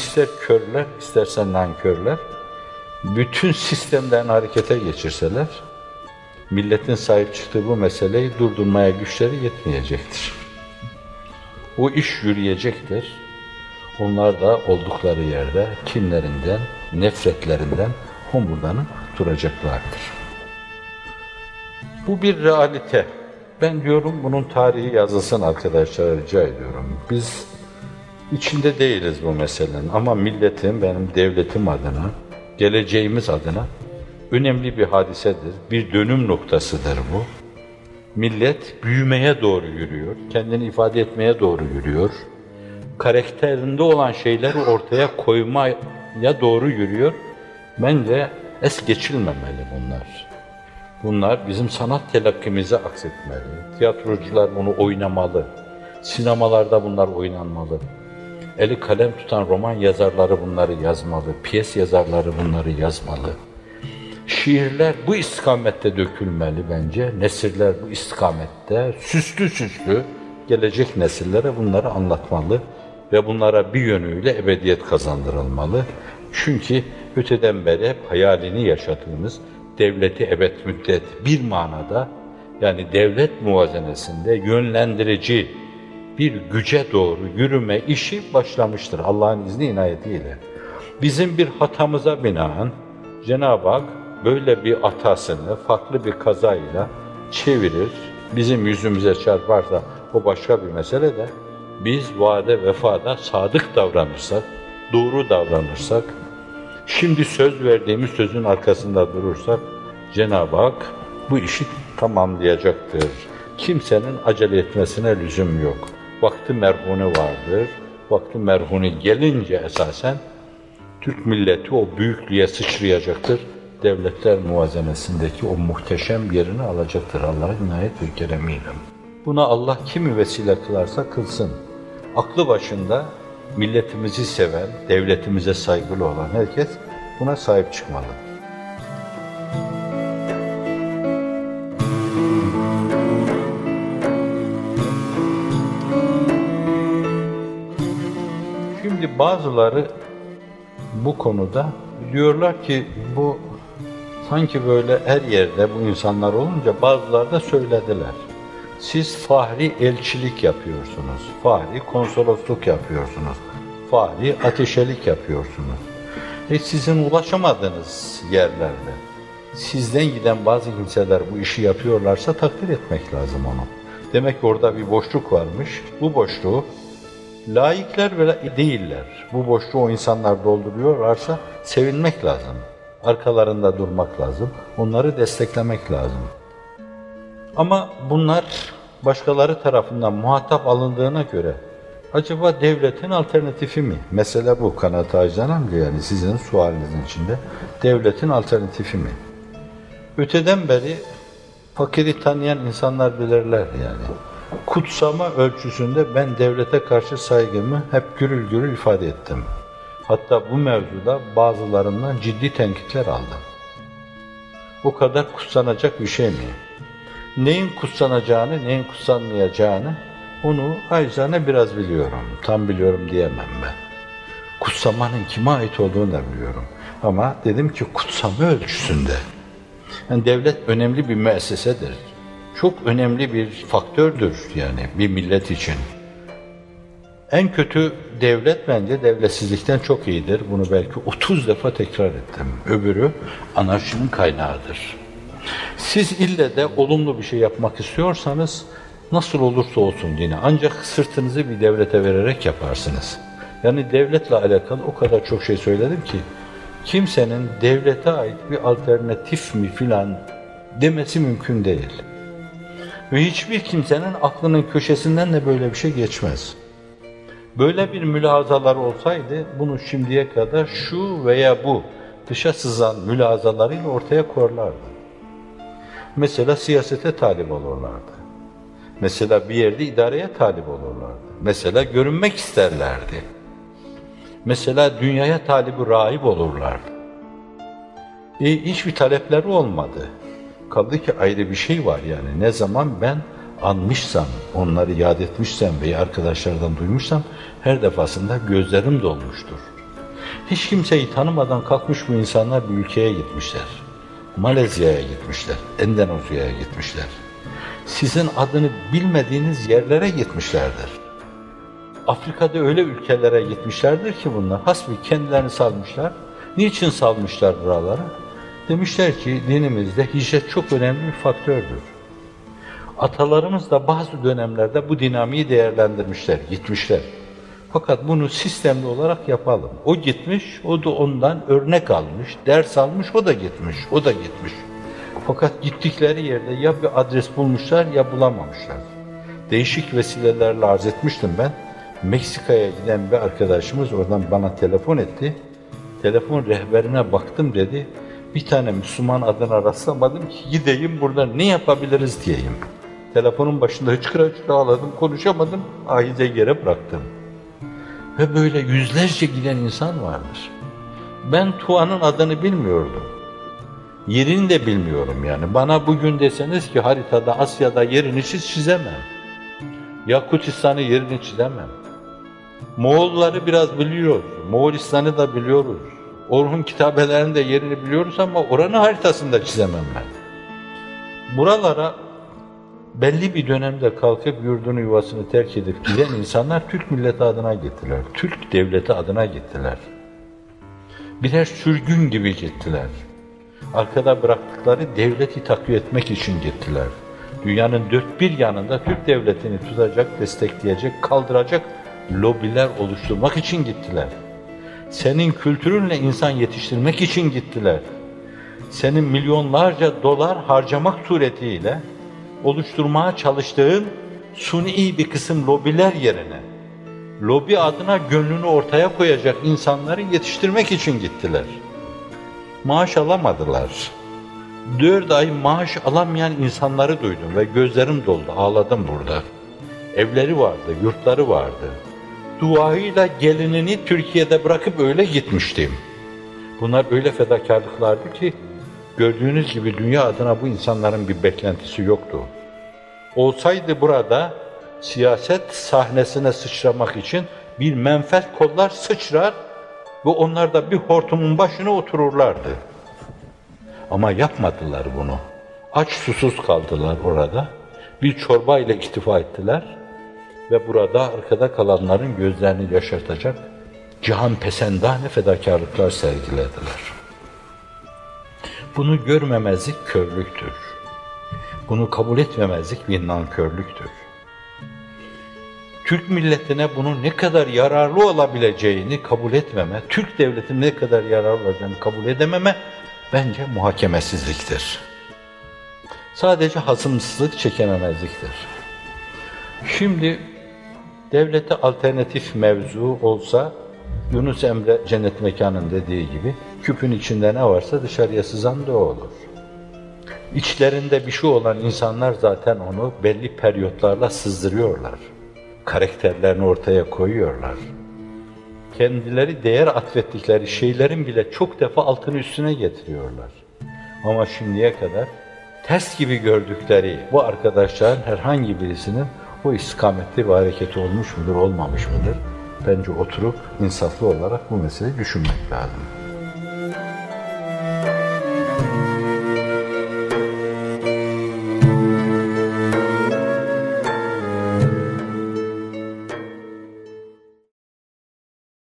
ister körler, isterse nankörler, bütün sistemden harekete geçirseler, milletin sahip çıktığı bu meseleyi durdurmaya güçleri yetmeyecektir. Bu iş yürüyecektir. Onlar da oldukları yerde kinlerinden, nefretlerinden homurdanıp duracaklardır. Bu bir realite. Ben diyorum bunun tarihi yazılsın arkadaşlar rica ediyorum. Biz içinde değiliz bu meselenin ama milletin, benim devletim adına, geleceğimiz adına önemli bir hadisedir. Bir dönüm noktasıdır bu. Millet büyümeye doğru yürüyor, kendini ifade etmeye doğru yürüyor. Karakterinde olan şeyleri ortaya koymaya doğru yürüyor. Bence es geçilmemeli bunlar. Bunlar bizim sanat telakkimize aksetmeli. Tiyatrocular bunu oynamalı. Sinemalarda bunlar oynanmalı. Eli kalem tutan roman yazarları bunları yazmalı. Piyes yazarları bunları yazmalı. Şiirler bu istikamette dökülmeli bence. Nesiller bu istikamette süslü süslü gelecek nesillere bunları anlatmalı ve bunlara bir yönüyle ebediyet kazandırılmalı. Çünkü öteden beri hep hayalini yaşadığımız devleti ebed müddet bir manada yani devlet muvazenesinde yönlendirici bir güce doğru yürüme işi başlamıştır Allah'ın izni inayetiyle. Bizim bir hatamıza binaen Cenab-ı Hak böyle bir atasını farklı bir kazayla çevirir, bizim yüzümüze çarparsa o başka bir mesele de biz vaade vefada sadık davranırsak, doğru davranırsak, şimdi söz verdiğimiz sözün arkasında durursak Cenab-ı Hak bu işi tamamlayacaktır. Kimsenin acele etmesine lüzum yok. Vakti merhuni vardır. Vakti merhuni gelince esasen Türk milleti o büyüklüğe sıçrayacaktır. Devletler muvazenesindeki o muhteşem yerini alacaktır Allah'ın inayet ve keremiyle. Buna Allah kimi vesile kılarsa kılsın. Aklı başında milletimizi seven, devletimize saygılı olan herkes buna sahip çıkmalı. Bazıları bu konuda diyorlar ki bu sanki böyle her yerde bu insanlar olunca bazıları da söylediler. Siz fahri elçilik yapıyorsunuz, fahri konsolosluk yapıyorsunuz, fahri ateşelik yapıyorsunuz. E sizin ulaşamadığınız yerlerde sizden giden bazı kimseler bu işi yapıyorlarsa takdir etmek lazım onu. Demek ki orada bir boşluk varmış. Bu boşluğu layıklar ve değiller. Bu boşluğu o insanlar dolduruyorlarsa sevinmek lazım. Arkalarında durmak lazım. Onları desteklemek lazım. Ama bunlar başkaları tarafından muhatap alındığına göre acaba devletin alternatifi mi? Mesele bu kanat acizanamdı yani sizin sualinizin içinde. Devletin alternatifi mi? Öteden beri fakiri tanıyan insanlar bilirler yani. Kutsama ölçüsünde ben devlete karşı saygımı hep gürül gürül ifade ettim. Hatta bu mevzuda bazılarından ciddi tenkitler aldım. O kadar kutsanacak bir şey mi? Neyin kutsanacağını, neyin kutsanmayacağını onu acizane biraz biliyorum. Tam biliyorum diyemem ben. Kutsamanın kime ait olduğunu da biliyorum. Ama dedim ki kutsama ölçüsünde. Yani devlet önemli bir müessesedir. Çok önemli bir faktördür yani bir millet için. En kötü devlet bence devletsizlikten çok iyidir. Bunu belki 30 defa tekrar ettim. Öbürü anarşinin kaynağıdır. Siz ille de olumlu bir şey yapmak istiyorsanız nasıl olursa olsun dine ancak sırtınızı bir devlete vererek yaparsınız. Yani devletle alakalı o kadar çok şey söyledim ki kimsenin devlete ait bir alternatif mi filan demesi mümkün değil. Ve hiçbir kimsenin aklının köşesinden de böyle bir şey geçmez. Böyle bir mülazalar olsaydı bunu şimdiye kadar şu veya bu dışa sızan mülazalarıyla ortaya korlardı. Mesela siyasete talip olurlardı. Mesela bir yerde idareye talip olurlardı. Mesela görünmek isterlerdi. Mesela dünyaya talibi rahip olurlardı. E, hiçbir talepleri olmadı. Kaldı ki ayrı bir şey var yani. Ne zaman ben anmışsam, onları yad etmişsem veya arkadaşlardan duymuşsam her defasında gözlerim dolmuştur. Hiç kimseyi tanımadan kalkmış bu insanlar bir ülkeye gitmişler. Malezya'ya gitmişler, Endonezya'ya gitmişler. Sizin adını bilmediğiniz yerlere gitmişlerdir. Afrika'da öyle ülkelere gitmişlerdir ki bunlar. Hasbi kendilerini salmışlar. Niçin salmışlar buralara? Demişler ki dinimizde hicret çok önemli bir faktördür. Atalarımız da bazı dönemlerde bu dinamiği değerlendirmişler, gitmişler. Fakat bunu sistemli olarak yapalım. O gitmiş, o da ondan örnek almış, ders almış, o da gitmiş, o da gitmiş. Fakat gittikleri yerde ya bir adres bulmuşlar ya bulamamışlar. Değişik vesilelerle arz etmiştim ben. Meksika'ya giden bir arkadaşımız oradan bana telefon etti. Telefon rehberine baktım dedi. Bir tane Müslüman adına rastlamadım ki gideyim burada ne yapabiliriz diyeyim. Telefonun başında hıçkıra hıçkıra ağladım, konuşamadım, ahize yere bıraktım. Ve böyle yüzlerce giden insan vardır. Ben Tuğa'nın adını bilmiyordum. Yerini de bilmiyorum yani. Bana bugün deseniz ki haritada Asya'da yerini çiz çizemem. Yakutistan'ı yerini çizemem. Moğolları biraz biliyoruz. Moğolistan'ı da biliyoruz. Orhun kitabelerinin de yerini biliyoruz ama oranın haritasını da çizemem ben. Buralara belli bir dönemde kalkıp yurdunu yuvasını terk edip giden insanlar Türk milleti adına gittiler. Türk devleti adına gittiler. Birer sürgün gibi gittiler. Arkada bıraktıkları devleti takviye etmek için gittiler. Dünyanın dört bir yanında Türk devletini tutacak, destekleyecek, kaldıracak lobiler oluşturmak için gittiler. Senin kültürünle insan yetiştirmek için gittiler. Senin milyonlarca dolar harcamak suretiyle oluşturmaya çalıştığın suni bir kısım lobiler yerine lobi adına gönlünü ortaya koyacak insanları yetiştirmek için gittiler. Maaş alamadılar. Dört ay maaş alamayan insanları duydum ve gözlerim doldu, ağladım burada. Evleri vardı, yurtları vardı. Duayla gelinini Türkiye'de bırakıp öyle gitmiştim. Bunlar öyle fedakarlıklardı ki gördüğünüz gibi dünya adına bu insanların bir beklentisi yoktu. Olsaydı burada siyaset sahnesine sıçramak için bir menfaat kollar sıçrar ve onlar da bir hortumun başına otururlardı. Ama yapmadılar bunu. Aç susuz kaldılar orada. Bir çorba ile iktifa ettiler ve burada arkada kalanların gözlerini yaşartacak cihan pesendane fedakarlıklar sergilediler. Bunu görmemezlik körlüktür. Bunu kabul etmemezlik bir nankörlüktür. Türk milletine bunun ne kadar yararlı olabileceğini kabul etmeme, Türk devletinin ne kadar yararlı olacağını kabul edememe bence muhakemesizliktir. Sadece hasımsızlık çekememezliktir. Şimdi devlete alternatif mevzu olsa Yunus Emre cennet mekanın dediği gibi küpün içinde ne varsa dışarıya sızan da o olur. İçlerinde bir şey olan insanlar zaten onu belli periyotlarla sızdırıyorlar. Karakterlerini ortaya koyuyorlar. Kendileri değer atfettikleri şeylerin bile çok defa altını üstüne getiriyorlar. Ama şimdiye kadar ters gibi gördükleri bu arkadaşların herhangi birisinin o istikamette bir hareketi olmuş mudur, olmamış mıdır? Bence oturup insaflı olarak bu meseleyi düşünmek lazım.